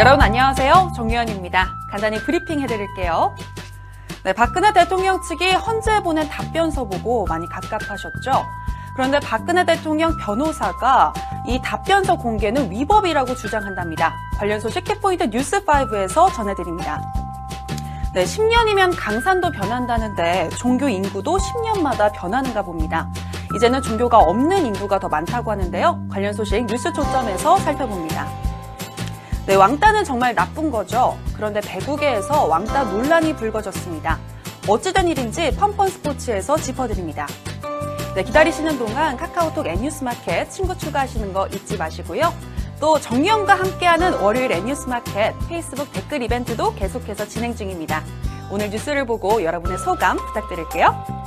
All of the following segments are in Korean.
여러분 안녕하세요. 정유현입니다. 간단히 브리핑 해드릴게요. 네, 박근혜 대통령 측이 헌재에 보낸 답변서 보고 많이 갑갑하셨죠? 그런데 박근혜 대통령 변호사가 이 답변서 공개는 위법이라고 주장한답니다. 관련 소식 키포인트 뉴스5에서 전해드립니다. 네, 10년이면 강산도 변한다는데 종교 인구도 10년마다 변하는가 봅니다. 이제는 종교가 없는 인구가 더 많다고 하는데요. 관련 소식 뉴스 초점에서 살펴봅니다. 네, 왕따는 정말 나쁜 거죠. 그런데 배구계에서 왕따 논란이 불거졌습니다. 어찌된 일인지 펀펀 스포츠에서 짚어드립니다. 네, 기다리시는 동안 카카오톡 N뉴스마켓 친구 추가하시는 거 잊지 마시고요. 또 정리영과 함께하는 월요일 N뉴스마켓 페이스북 댓글 이벤트도 계속해서 진행 중입니다. 오늘 뉴스를 보고 여러분의 소감 부탁드릴게요.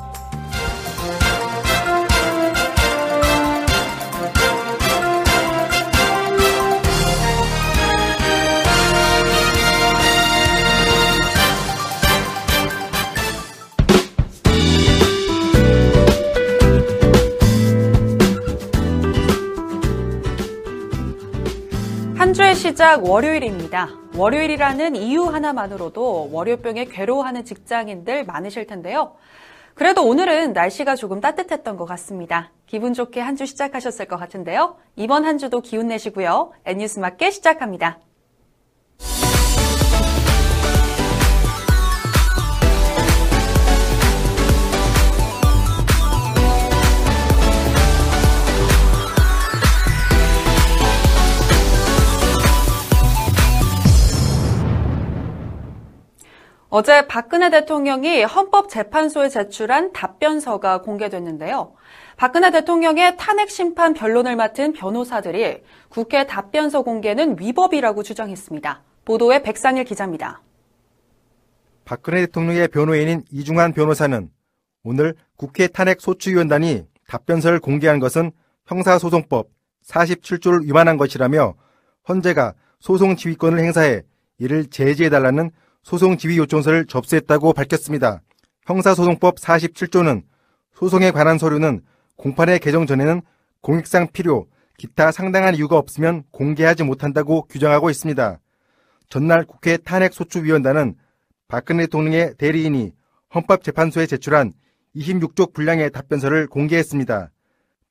시작 월요일입니다. 월요일이라는 이유 하나만으로도 월요병에 괴로워하는 직장인들 많으실 텐데요. 그래도 오늘은 날씨가 조금 따뜻했던 것 같습니다. 기분 좋게 한 주 시작하셨을 것 같은데요. 이번 한 주도 기운 내시고요. N뉴스 맞게 시작합니다. 어제 박근혜 대통령이 헌법재판소에 제출한 답변서가 공개됐는데요. 박근혜 대통령의 탄핵 심판 변론을 맡은 변호사들이 국회 답변서 공개는 위법이라고 주장했습니다. 보도에 백상일 기자입니다. 박근혜 대통령의 변호인인 이중환 변호사는 오늘 국회 탄핵 소추위원단이 답변서를 공개한 것은 형사소송법 47조를 위반한 것이라며 헌재가 소송 지휘권을 행사해 이를 제지해달라는 소송 지휘 요청서를 접수했다고 밝혔습니다. 형사소송법 47조는 소송에 관한 서류는 공판의 개정 전에는 공익상 필요, 기타 상당한 이유가 없으면 공개하지 못한다고 규정하고 있습니다. 전날 국회 탄핵소추위원단은 박근혜 대통령의 대리인이 헌법재판소에 제출한 26쪽 분량의 답변서를 공개했습니다.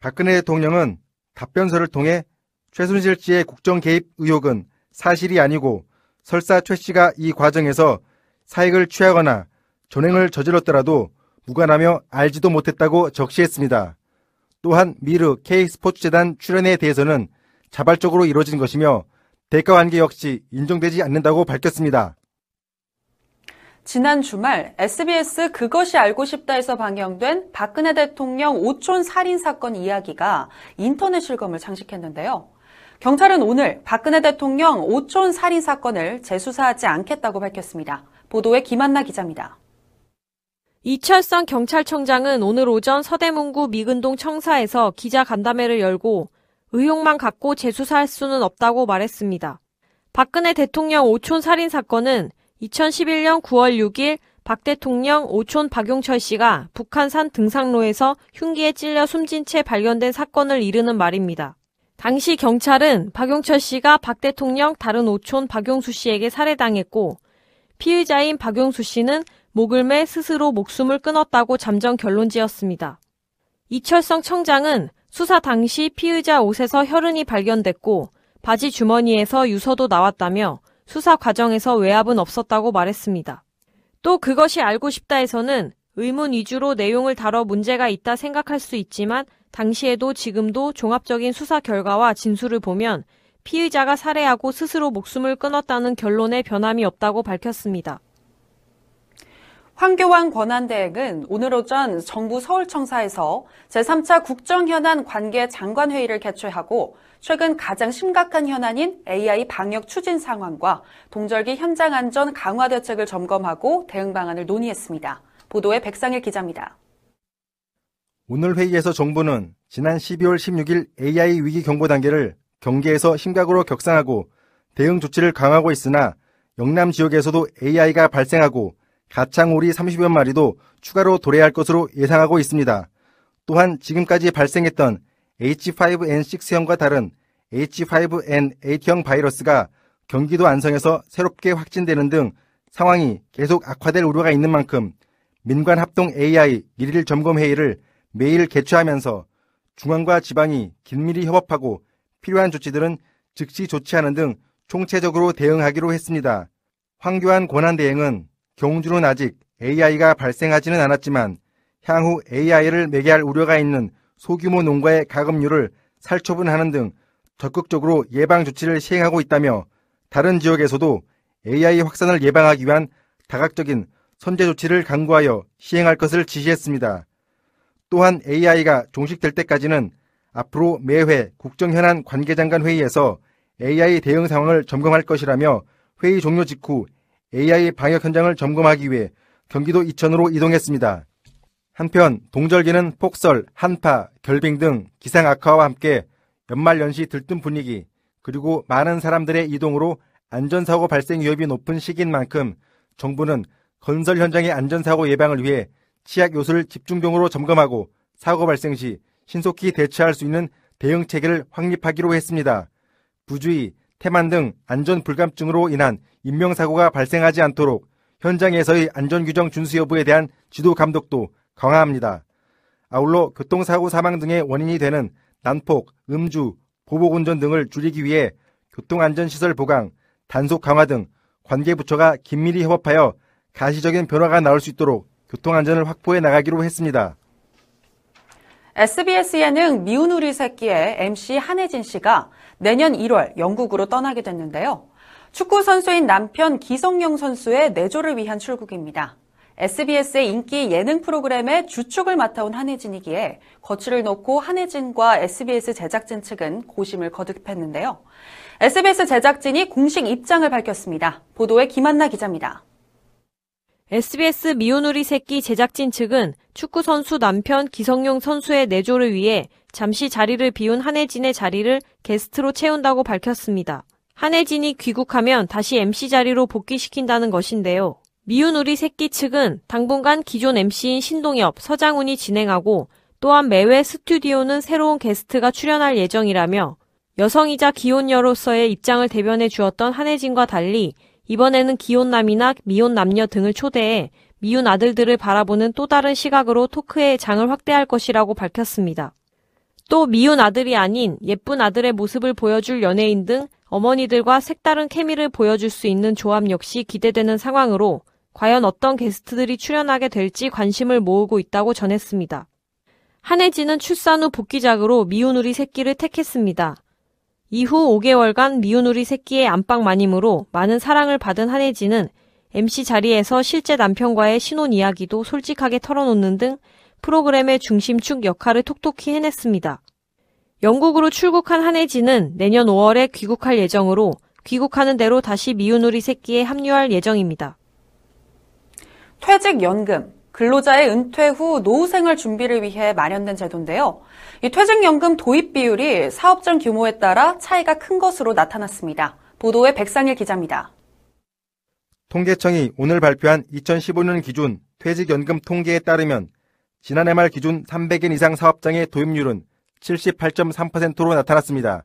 박근혜 대통령은 답변서를 통해 최순실 씨의 국정 개입 의혹은 사실이 아니고 설사 최 씨가 이 과정에서 사익을 취하거나 전횡을 저질렀더라도 무관하며 알지도 못했다고 적시했습니다. 또한 미르 K스포츠재단 출연에 대해서는 자발적으로 이루어진 것이며 대가 관계 역시 인정되지 않는다고 밝혔습니다. 지난 주말 SBS 그것이 알고 싶다에서 방영된 박근혜 대통령 오촌 살인 사건 이야기가 인터넷 실검을 장식했는데요. 경찰은 오늘 박근혜 대통령 오촌 살인 사건을 재수사하지 않겠다고 밝혔습니다. 보도에 김한나 기자입니다. 이철성 경찰청장은 오늘 오전 서대문구 미근동 청사에서 기자 간담회를 열고 의혹만 갖고 재수사할 수는 없다고 말했습니다. 박근혜 대통령 오촌 살인 사건은 2011년 9월 6일 박 대통령 오촌 박용철 씨가 북한산 등산로에서 흉기에 찔려 숨진 채 발견된 사건을 이르는 말입니다. 당시 경찰은 박용철 씨가 박 대통령 다른 오촌 박용수 씨에게 살해당했고 피의자인 박용수 씨는 목을 매 스스로 목숨을 끊었다고 잠정 결론 지었습니다. 이철성 청장은 수사 당시 피의자 옷에서 혈흔이 발견됐고 바지 주머니에서 유서도 나왔다며 수사 과정에서 외압은 없었다고 말했습니다. 또 그것이 알고 싶다에서는 의문 위주로 내용을 다뤄 문제가 있다 생각할 수 있지만 당시에도 지금도 종합적인 수사 결과와 진술을 보면 피의자가 살해하고 스스로 목숨을 끊었다는 결론에 변함이 없다고 밝혔습니다. 황교안 권한대행은 오늘 오전 정부 서울청사에서 제3차 국정현안 관계 장관회의를 개최하고 최근 가장 심각한 현안인 AI 방역 추진 상황과 동절기 현장 안전 강화 대책을 점검하고 대응 방안을 논의했습니다. 보도에 백상일 기자입니다. 오늘 회의에서 정부는 지난 12월 16일 AI 위기 경보 단계를 경계에서 심각으로 격상하고 대응 조치를 강화하고 있으나 영남 지역에서도 AI가 발생하고 가창오리 30여 마리도 추가로 도래할 것으로 예상하고 있습니다. 또한 지금까지 발생했던 H5N6형과 다른 H5N8형 바이러스가 경기도 안성에서 새롭게 확진되는 등 상황이 계속 악화될 우려가 있는 만큼 민관 합동 AI 일일 점검 회의를 매일 개최하면서 중앙과 지방이 긴밀히 협업하고 필요한 조치들은 즉시 조치하는 등 총체적으로 대응하기로 했습니다. 황교안 권한대행은 경주는 아직 AI가 발생하지는 않았지만 향후 AI를 매개할 우려가 있는 소규모 농가의 가금류를 살처분하는 등 적극적으로 예방 조치를 시행하고 있다며 다른 지역에서도 AI 확산을 예방하기 위한 다각적인 선제 조치를 강구하여 시행할 것을 지시했습니다. 또한 AI가 종식될 때까지는 앞으로 매회 국정현안 관계장관 회의에서 AI 대응 상황을 점검할 것이라며 회의 종료 직후 AI 방역 현장을 점검하기 위해 경기도 이천으로 이동했습니다. 한편 동절기는 폭설, 한파, 결빙 등 기상 악화와 함께 연말 연시 들뜬 분위기 그리고 많은 사람들의 이동으로 안전사고 발생 위협이 높은 시기인 만큼 정부는 건설 현장의 안전사고 예방을 위해 치약 요소를 집중적으로 점검하고 사고 발생 시 신속히 대처할 수 있는 대응 체계를 확립하기로 했습니다. 부주의, 태만 등 안전 불감증으로 인한 인명사고가 발생하지 않도록 현장에서의 안전규정 준수 여부에 대한 지도 감독도 강화합니다. 아울러 교통사고 사망 등의 원인이 되는 난폭, 음주, 보복운전 등을 줄이기 위해 교통안전시설 보강, 단속 강화 등 관계부처가 긴밀히 협업하여 가시적인 변화가 나올 수 있도록 교통안전을 확보해 나가기로 했습니다. SBS 예능 미운 우리 새끼의 MC 한혜진 씨가 내년 1월 영국으로 떠나게 됐는데요. 축구 선수인 남편 기성용 선수의 내조를 위한 출국입니다. SBS의 인기 예능 프로그램의 주축을 맡아온 한혜진이기에 거취를 놓고 한혜진과 SBS 제작진 측은 고심을 거듭했는데요. SBS 제작진이 공식 입장을 밝혔습니다. 보도에 김한나 기자입니다. SBS 미오누리 새끼 제작진 측은 축구 선수 남편 기성용 선수의 내조를 위해 잠시 자리를 비운 한혜진의 자리를 게스트로 채운다고 밝혔습니다. 한혜진이 귀국하면 다시 MC 자리로 복귀시킨다는 것인데요. 미운우리 새끼 측은 당분간 기존 MC인 신동엽, 서장훈이 진행하고 또한 매회 스튜디오는 새로운 게스트가 출연할 예정이라며 여성이자 기혼녀로서의 입장을 대변해 주었던 한혜진과 달리 이번에는 기혼남이나 미혼 남녀 등을 초대해 미운 아들들을 바라보는 또 다른 시각으로 토크의 장을 확대할 것이라고 밝혔습니다. 또 미운 아들이 아닌 예쁜 아들의 모습을 보여줄 연예인 등 어머니들과 색다른 케미를 보여줄 수 있는 조합 역시 기대되는 상황으로 과연 어떤 게스트들이 출연하게 될지 관심을 모으고 있다고 전했습니다. 한혜진은 출산 후 복귀작으로 미운 우리 새끼를 택했습니다. 이후 5개월간 미운 우리 새끼의 안방 마님으로 많은 사랑을 받은 한혜진은 MC 자리에서 실제 남편과의 신혼 이야기도 솔직하게 털어놓는 등 프로그램의 중심축 역할을 톡톡히 해냈습니다. 영국으로 출국한 한혜진은 내년 5월에 귀국할 예정으로 귀국하는 대로 다시 미운 우리 새끼에 합류할 예정입니다. 퇴직연금, 근로자의 은퇴 후 노후 생활 준비를 위해 마련된 제도인데요. 이 퇴직연금 도입 비율이 사업장 규모에 따라 차이가 큰 것으로 나타났습니다. 보도에 백상일 기자입니다. 통계청이 오늘 발표한 2015년 기준 퇴직연금 통계에 따르면 지난해 말 기준 300인 이상 사업장의 도입률은 78.3%로 나타났습니다.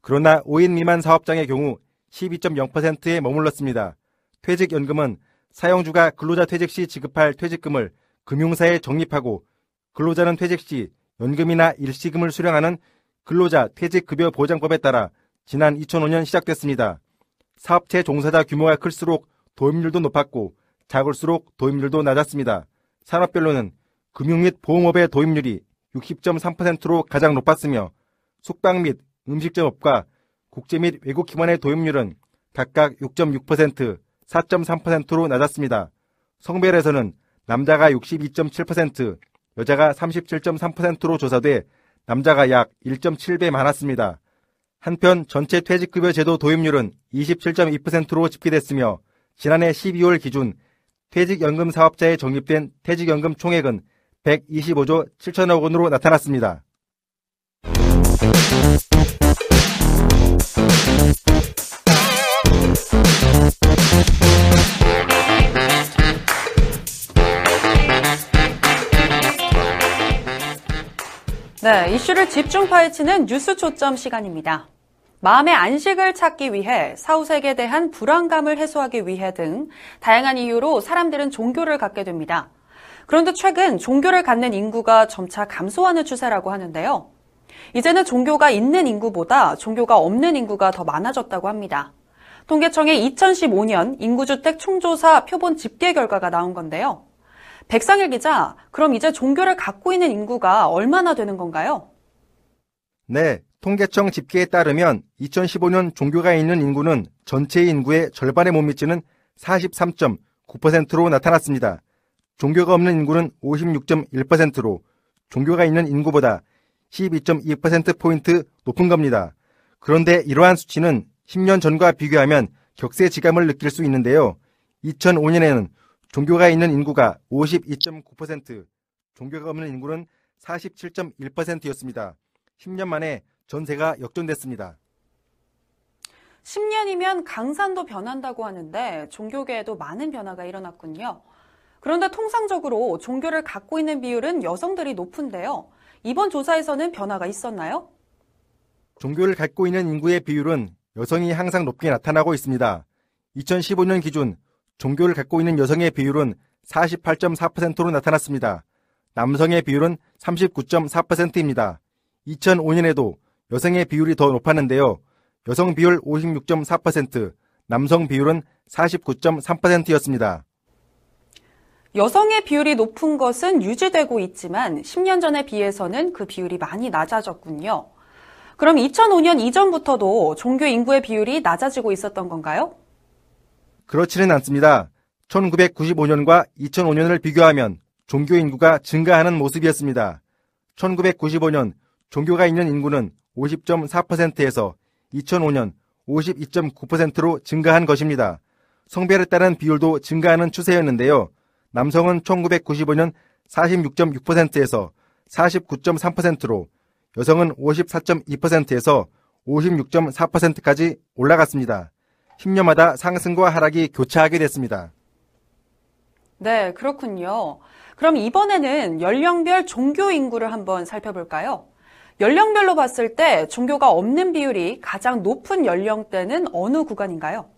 그러나 5인 미만 사업장의 경우 12.0%에 머물렀습니다. 퇴직연금은 사용주가 근로자 퇴직 시 지급할 퇴직금을 금융사에 적립하고 근로자는 퇴직 시 연금이나 일시금을 수령하는 근로자 퇴직급여 보장법에 따라 지난 2005년 시작됐습니다. 사업체 종사자 규모가 클수록 도입률도 높았고 작을수록 도입률도 낮았습니다. 산업별로는 금융 및 보험업의 도입률이 60.3%로 가장 높았으며 숙박 및 음식점업과 국제 및 외국 기관의 도입률은 각각 6.6%, 4.3%로 낮았습니다. 성별에서는 남자가 62.7%, 여자가 37.3%로 조사돼 남자가 약 1.7배 많았습니다. 한편 전체 퇴직급여 제도 도입률은 27.2%로 집계됐으며 지난해 12월 기준 퇴직연금 사업자에 적립된 퇴직연금 총액은 125조 7천억 원으로 나타났습니다. 네, 이슈를 집중 파헤치는 뉴스 초점 시간입니다. 마음의 안식을 찾기 위해 사후세계에 대한 불안감을 해소하기 위해 등 다양한 이유로 사람들은 종교를 갖게 됩니다. 그런데 최근 종교를 갖는 인구가 점차 감소하는 추세라고 하는데요. 이제는 종교가 있는 인구보다 종교가 없는 인구가 더 많아졌다고 합니다. 통계청의 2015년 인구주택 총조사 표본 집계 결과가 나온 건데요. 백상일 기자, 그럼 이제 종교를 갖고 있는 인구가 얼마나 되는 건가요? 네, 통계청 집계에 따르면 2015년 종교가 있는 인구는 전체 인구의 절반에 못 미치는 43.9%로 나타났습니다. 종교가 없는 인구는 56.1%로 종교가 있는 인구보다 12.2%포인트 높은 겁니다. 그런데 이러한 수치는 10년 전과 비교하면 격세지감을 느낄 수 있는데요. 2005년에는 종교가 있는 인구가 52.9%, 종교가 없는 인구는 47.1%였습니다. 10년 만에 전세가 역전됐습니다. 10년이면 강산도 변한다고 하는데 종교계에도 많은 변화가 일어났군요. 그런데 통상적으로 종교를 갖고 있는 비율은 여성들이 높은데요. 이번 조사에서는 변화가 있었나요? 종교를 갖고 있는 인구의 비율은 여성이 항상 높게 나타나고 있습니다. 2015년 기준 종교를 갖고 있는 여성의 비율은 48.4%로 나타났습니다. 남성의 비율은 39.4%입니다. 2005년에도 여성의 비율이 더 높았는데요. 여성 비율 56.4%, 남성 비율은 49.3%였습니다. 여성의 비율이 높은 것은 유지되고 있지만 10년 전에 비해서는 그 비율이 많이 낮아졌군요. 그럼 2005년 이전부터도 종교 인구의 비율이 낮아지고 있었던 건가요? 그렇지는 않습니다. 1995년과 2005년을 비교하면 종교 인구가 증가하는 모습이었습니다. 1995년 종교가 있는 인구는 50.4%에서 2005년 52.9%로 증가한 것입니다. 성별에 따른 비율도 증가하는 추세였는데요. 남성은 1995년 46.6%에서 49.3%로 여성은 54.2%에서 56.4%까지 올라갔습니다. 10년마다 상승과 하락이 교차하게 됐습니다. 네, 그렇군요. 그럼 이번에는 연령별 종교 인구를 한번 살펴볼까요? 연령별로 봤을 때 종교가 없는 비율이 가장 높은 연령대는 어느 구간인가요?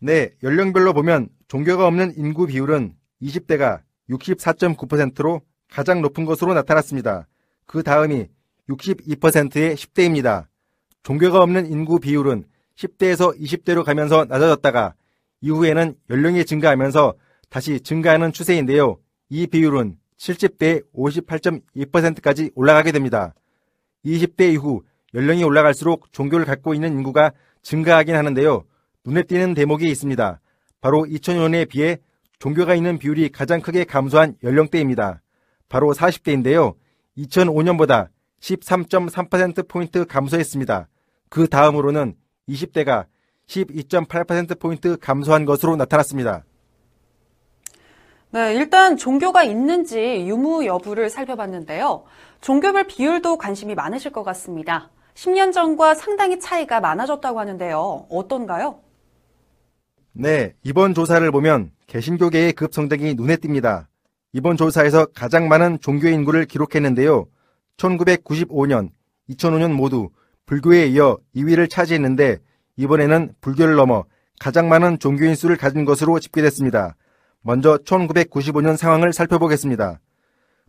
네, 연령별로 보면 종교가 없는 인구 비율은 20대가 64.9%로 가장 높은 것으로 나타났습니다. 그 다음이 62%의 10대입니다. 종교가 없는 인구 비율은 10대에서 20대로 가면서 낮아졌다가 이후에는 연령이 증가하면서 다시 증가하는 추세인데요. 이 비율은 70대 58.2%까지 올라가게 됩니다. 20대 이후 연령이 올라갈수록 종교를 갖고 있는 인구가 증가하긴 하는데요. 눈에 띄는 대목이 있습니다. 바로 2000년에 비해 종교가 있는 비율이 가장 크게 감소한 연령대입니다. 바로 40대인데요. 2005년보다 13.3%포인트 감소했습니다. 그 다음으로는 20대가 12.8%포인트 감소한 것으로 나타났습니다. 네, 일단 종교가 있는지 유무 여부를 살펴봤는데요. 종교별 비율도 관심이 많으실 것 같습니다. 10년 전과 상당히 차이가 많아졌다고 하는데요. 어떤가요? 네, 이번 조사를 보면 개신교계의 급성장이 눈에 띕니다. 이번 조사에서 가장 많은 종교 인구를 기록했는데요. 1995년, 2005년 모두 불교에 이어 2위를 차지했는데 이번에는 불교를 넘어 가장 많은 종교인 수를 가진 것으로 집계됐습니다. 먼저 1995년 상황을 살펴보겠습니다.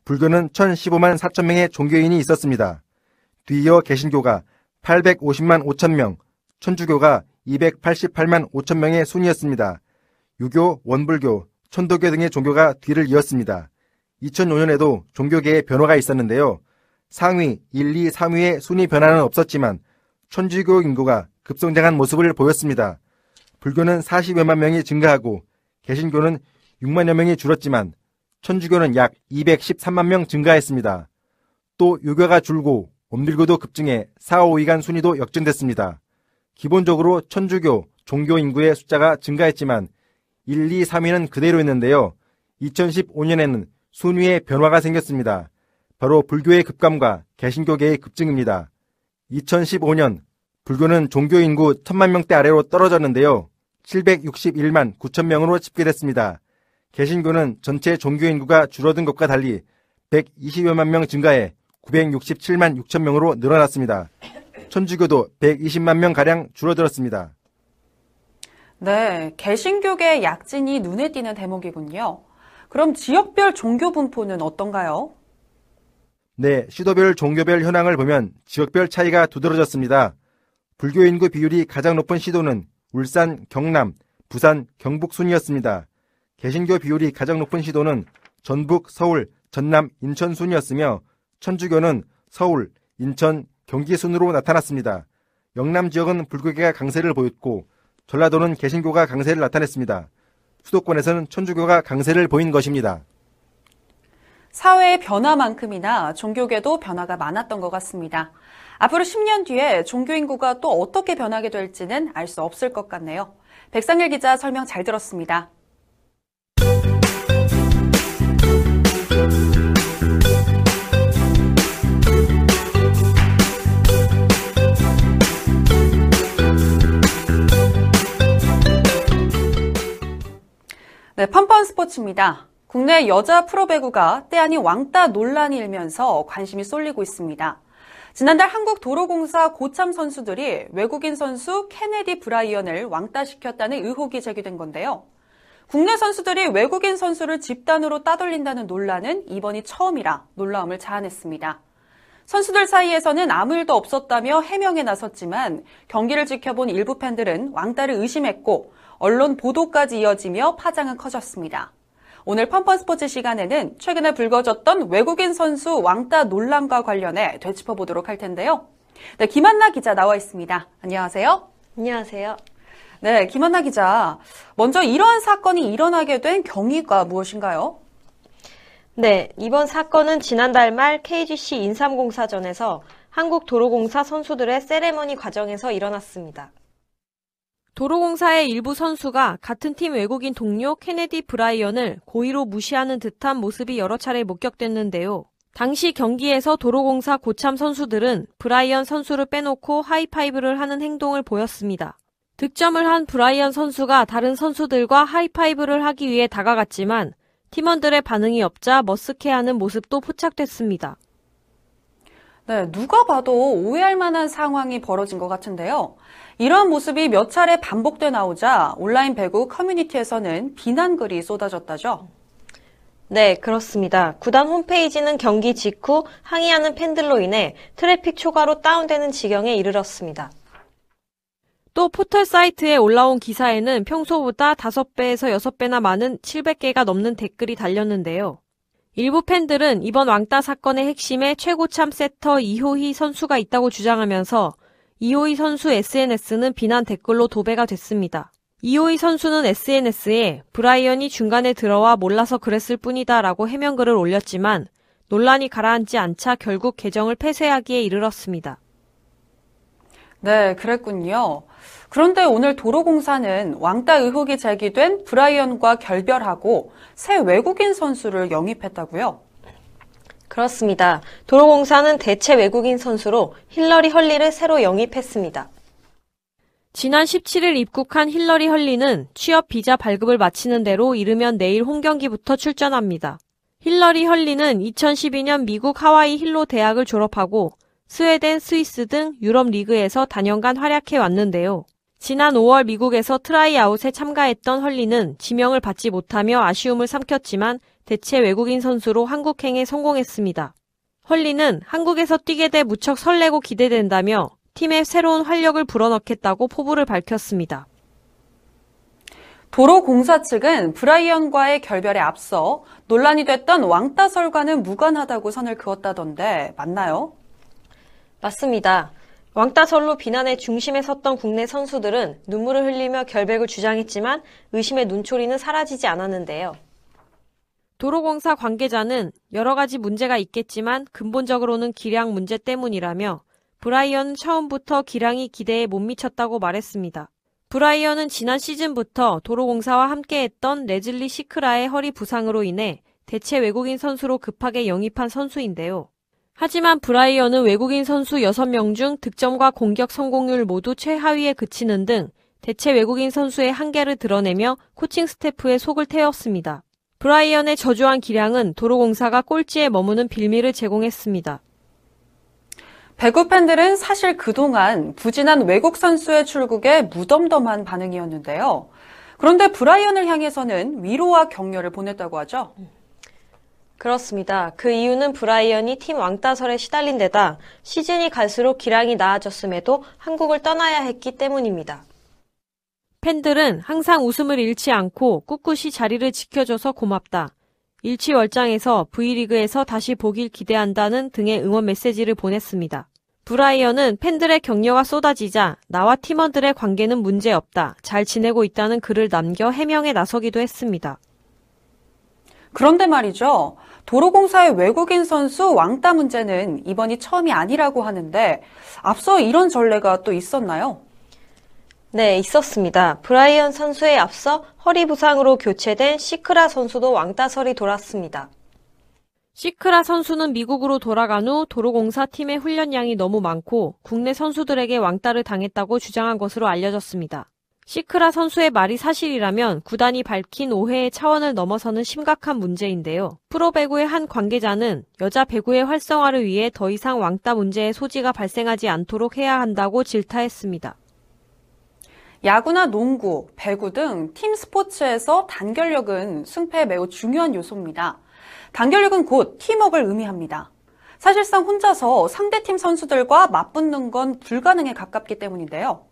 불교는 1015만 4천 명의 종교인이 있었습니다. 뒤이어 개신교가 850만 5천 명, 천주교가 288만 5천 명의 순이었습니다. 유교, 원불교, 천도교 등의 종교가 뒤를 이었습니다. 2005년에도 종교계에 변화가 있었는데요. 상위 1, 2, 3위의 순위 변화는 없었지만 천주교 인구가 급성장한 모습을 보였습니다. 불교는 40여만 명이 증가하고 개신교는 6만여 명이 줄었지만 천주교는 약 213만 명 증가했습니다. 또 유교가 줄고 원불교도 급증해 4, 5위간 순위도 역전됐습니다. 기본적으로 천주교 종교 인구의 숫자가 증가했지만 1, 2, 3위는 그대로였는데요. 2015년에는 순위에 변화가 생겼습니다. 바로 불교의 급감과 개신교계의 급증입니다. 2015년 불교는 종교 인구 1000만 명대 아래로 떨어졌는데요. 761만 9천 명으로 집계됐습니다. 개신교는 전체 종교 인구가 줄어든 것과 달리 120여만 명 증가해 967만 6천 명으로 늘어났습니다. 천주교도 120만 명 가량 줄어들었습니다. 네, 개신교계 약진이 눈에 띄는 대목이군요. 그럼 지역별 종교 분포는 어떤가요? 네, 시도별 종교별 현황을 보면 지역별 차이가 두드러졌습니다. 불교 인구 비율이 가장 높은 시도는 울산, 경남, 부산, 경북 순이었습니다. 개신교 비율이 가장 높은 시도는 전북, 서울, 전남, 인천 순이었으며 천주교는 서울, 인천, 경기 순으로 나타났습니다. 영남 지역은 불교계가 강세를 보였고 전라도는 개신교가 강세를 나타냈습니다. 수도권에서는 천주교가 강세를 보인 것입니다. 사회의 변화만큼이나 종교계도 변화가 많았던 것 같습니다. 앞으로 10년 뒤에 종교 인구가 또 어떻게 변하게 될지는 알 수 없을 것 같네요. 백상일 기자 설명 잘 들었습니다. 네, 펀펀 스포츠입니다. 국내 여자 프로배구가 때 아닌 왕따 논란이 일면서 관심이 쏠리고 있습니다. 지난달 한국도로공사 고참 선수들이 외국인 선수 케네디 브라이언을 왕따시켰다는 의혹이 제기된 건데요. 국내 선수들이 외국인 선수를 집단으로 따돌린다는 논란은 이번이 처음이라 놀라움을 자아냈습니다. 선수들 사이에서는 아무 일도 없었다며 해명에 나섰지만 경기를 지켜본 일부 팬들은 왕따를 의심했고 언론 보도까지 이어지며 파장은 커졌습니다. 오늘 펀펀 스포츠 시간에는 최근에 불거졌던 외국인 선수 왕따 논란과 관련해 되짚어 보도록 할 텐데요. 네, 김한나 기자 나와 있습니다. 안녕하세요. 안녕하세요. 네, 김한나 기자. 먼저 이러한 사건이 일어나게 된 경위가 무엇인가요? 네, 이번 사건은 지난달 말 KGC 인삼공사전에서 한국도로공사 선수들의 세레머니 과정에서 일어났습니다. 도로공사의 일부 선수가 같은 팀 외국인 동료 케네디 브라이언을 고의로 무시하는 듯한 모습이 여러 차례 목격됐는데요. 당시 경기에서 도로공사 고참 선수들은 브라이언 선수를 빼놓고 하이파이브를 하는 행동을 보였습니다. 득점을 한 브라이언 선수가 다른 선수들과 하이파이브를 하기 위해 다가갔지만 팀원들의 반응이 없자 머쓱해하는 모습도 포착됐습니다. 네, 누가 봐도 오해할 만한 상황이 벌어진 것 같은데요. 이러한 모습이 몇 차례 반복돼 나오자 온라인 배구 커뮤니티에서는 비난글이 쏟아졌다죠. 네, 그렇습니다. 구단 홈페이지는 경기 직후 항의하는 팬들로 인해 트래픽 초과로 다운되는 지경에 이르렀습니다. 또 포털 사이트에 올라온 기사에는 평소보다 5배에서 6배나 많은 700개가 넘는 댓글이 달렸는데요. 일부 팬들은 이번 왕따 사건의 핵심에 최고참 세터 이호희 선수가 있다고 주장하면서 이호희 선수 SNS는 비난 댓글로 도배가 됐습니다. 이호희 선수는 SNS에 브라이언이 중간에 들어와 몰라서 그랬을 뿐이다 라고 해명글을 올렸지만 논란이 가라앉지 않자 결국 계정을 폐쇄하기에 이르렀습니다. 네, 그랬군요. 그런데 오늘 도로공사는 왕따 의혹이 제기된 브라이언과 결별하고 새 외국인 선수를 영입했다고요? 그렇습니다. 도로공사는 대체 외국인 선수로 힐러리 헐리를 새로 영입했습니다. 지난 17일 입국한 힐러리 헐리는 취업 비자 발급을 마치는 대로 이르면 내일 홈 경기부터 출전합니다. 힐러리 헐리는 2012년 미국 하와이 힐로 대학을 졸업하고 스웨덴, 스위스 등 유럽 리그에서 다년간 활약해 왔는데요. 지난 5월 미국에서 트라이아웃에 참가했던 헐리는 지명을 받지 못하며 아쉬움을 삼켰지만 대체 외국인 선수로 한국행에 성공했습니다. 헐리는 한국에서 뛰게 돼 무척 설레고 기대된다며 팀에 새로운 활력을 불어넣겠다고 포부를 밝혔습니다. 도로공사 측은 브라이언과의 결별에 앞서 논란이 됐던 왕따설과는 무관하다고 선을 그었다던데 맞나요? 맞습니다. 왕따설로 비난의 중심에 섰던 국내 선수들은 눈물을 흘리며 결백을 주장했지만 의심의 눈초리는 사라지지 않았는데요. 도로공사 관계자는 여러 가지 문제가 있겠지만 근본적으로는 기량 문제 때문이라며 브라이언은 처음부터 기량이 기대에 못 미쳤다고 말했습니다. 브라이언은 지난 시즌부터 도로공사와 함께했던 레즐리 시크라의 허리 부상으로 인해 대체 외국인 선수로 급하게 영입한 선수인데요. 하지만 브라이언은 외국인 선수 6명 중 득점과 공격 성공률 모두 최하위에 그치는 등 대체 외국인 선수의 한계를 드러내며 코칭 스태프의 속을 태웠습니다. 브라이언의 저조한 기량은 도로공사가 꼴찌에 머무는 빌미를 제공했습니다. 배구 팬들은 사실 그동안 부진한 외국 선수의 출국에 무덤덤한 반응이었는데요. 그런데 브라이언을 향해서는 위로와 격려를 보냈다고 하죠. 그렇습니다. 그 이유는 브라이언이 팀 왕따설에 시달린 데다 시즌이 갈수록 기량이 나아졌음에도 한국을 떠나야 했기 때문입니다. 팬들은 항상 웃음을 잃지 않고 꿋꿋이 자리를 지켜줘서 고맙다. 일취월장에서 V리그에서 다시 보길 기대한다는 등의 응원 메시지를 보냈습니다. 브라이언은 팬들의 격려가 쏟아지자 나와 팀원들의 관계는 문제없다. 잘 지내고 있다는 글을 남겨 해명에 나서기도 했습니다. 그런데 말이죠. 도로공사의 외국인 선수 왕따 문제는 이번이 처음이 아니라고 하는데 앞서 이런 전례가 또 있었나요? 네, 있었습니다. 브라이언 선수에 앞서 허리 부상으로 교체된 시크라 선수도 왕따설이 돌았습니다. 시크라 선수는 미국으로 돌아간 후 도로공사 팀의 훈련량이 너무 많고 국내 선수들에게 왕따를 당했다고 주장한 것으로 알려졌습니다. 시크라 선수의 말이 사실이라면 구단이 밝힌 오해의 차원을 넘어서는 심각한 문제인데요. 프로 배구의 한 관계자는 여자 배구의 활성화를 위해 더 이상 왕따 문제의 소지가 발생하지 않도록 해야 한다고 질타했습니다. 야구나 농구, 배구 등 팀 스포츠에서 단결력은 승패에 매우 중요한 요소입니다. 단결력은 곧 팀워크를 의미합니다. 사실상 혼자서 상대팀 선수들과 맞붙는 건 불가능에 가깝기 때문인데요.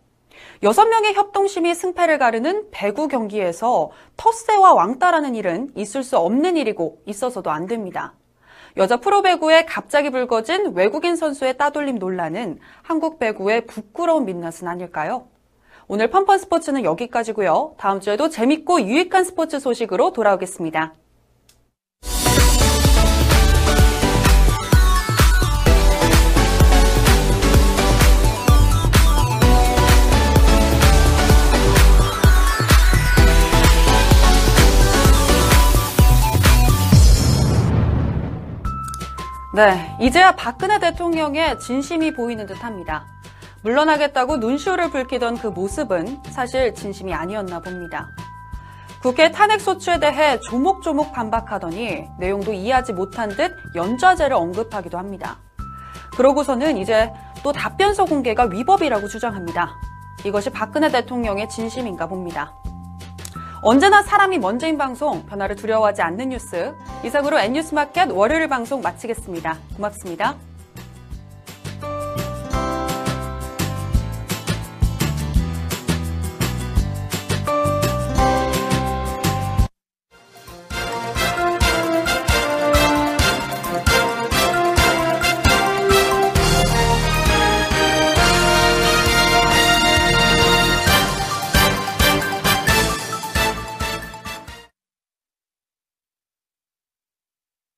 6명의 협동심이 승패를 가르는 배구 경기에서 텃세와 왕따라는 일은 있을 수 없는 일이고 있어서도 안 됩니다. 여자 프로배구에 갑자기 불거진 외국인 선수의 따돌림 논란은 한국 배구의 부끄러운 민낯은 아닐까요? 오늘 펀펀 스포츠는 여기까지고요. 다음 주에도 재밌고 유익한 스포츠 소식으로 돌아오겠습니다. 네, 이제야 박근혜 대통령의 진심이 보이는 듯 합니다. 물러나겠다고 눈시울을 붉히던 그 모습은 사실 진심이 아니었나 봅니다. 국회 탄핵 소추에 대해 조목조목 반박하더니 내용도 이해하지 못한 듯 연좌제를 언급하기도 합니다. 그러고서는 이제 또 답변서 공개가 위법이라고 주장합니다. 이것이 박근혜 대통령의 진심인가 봅니다. 언제나 사람이 먼저인 방송, 변화를 두려워하지 않는 뉴스. 이상으로 N뉴스마켓 월요일 방송 마치겠습니다. 고맙습니다.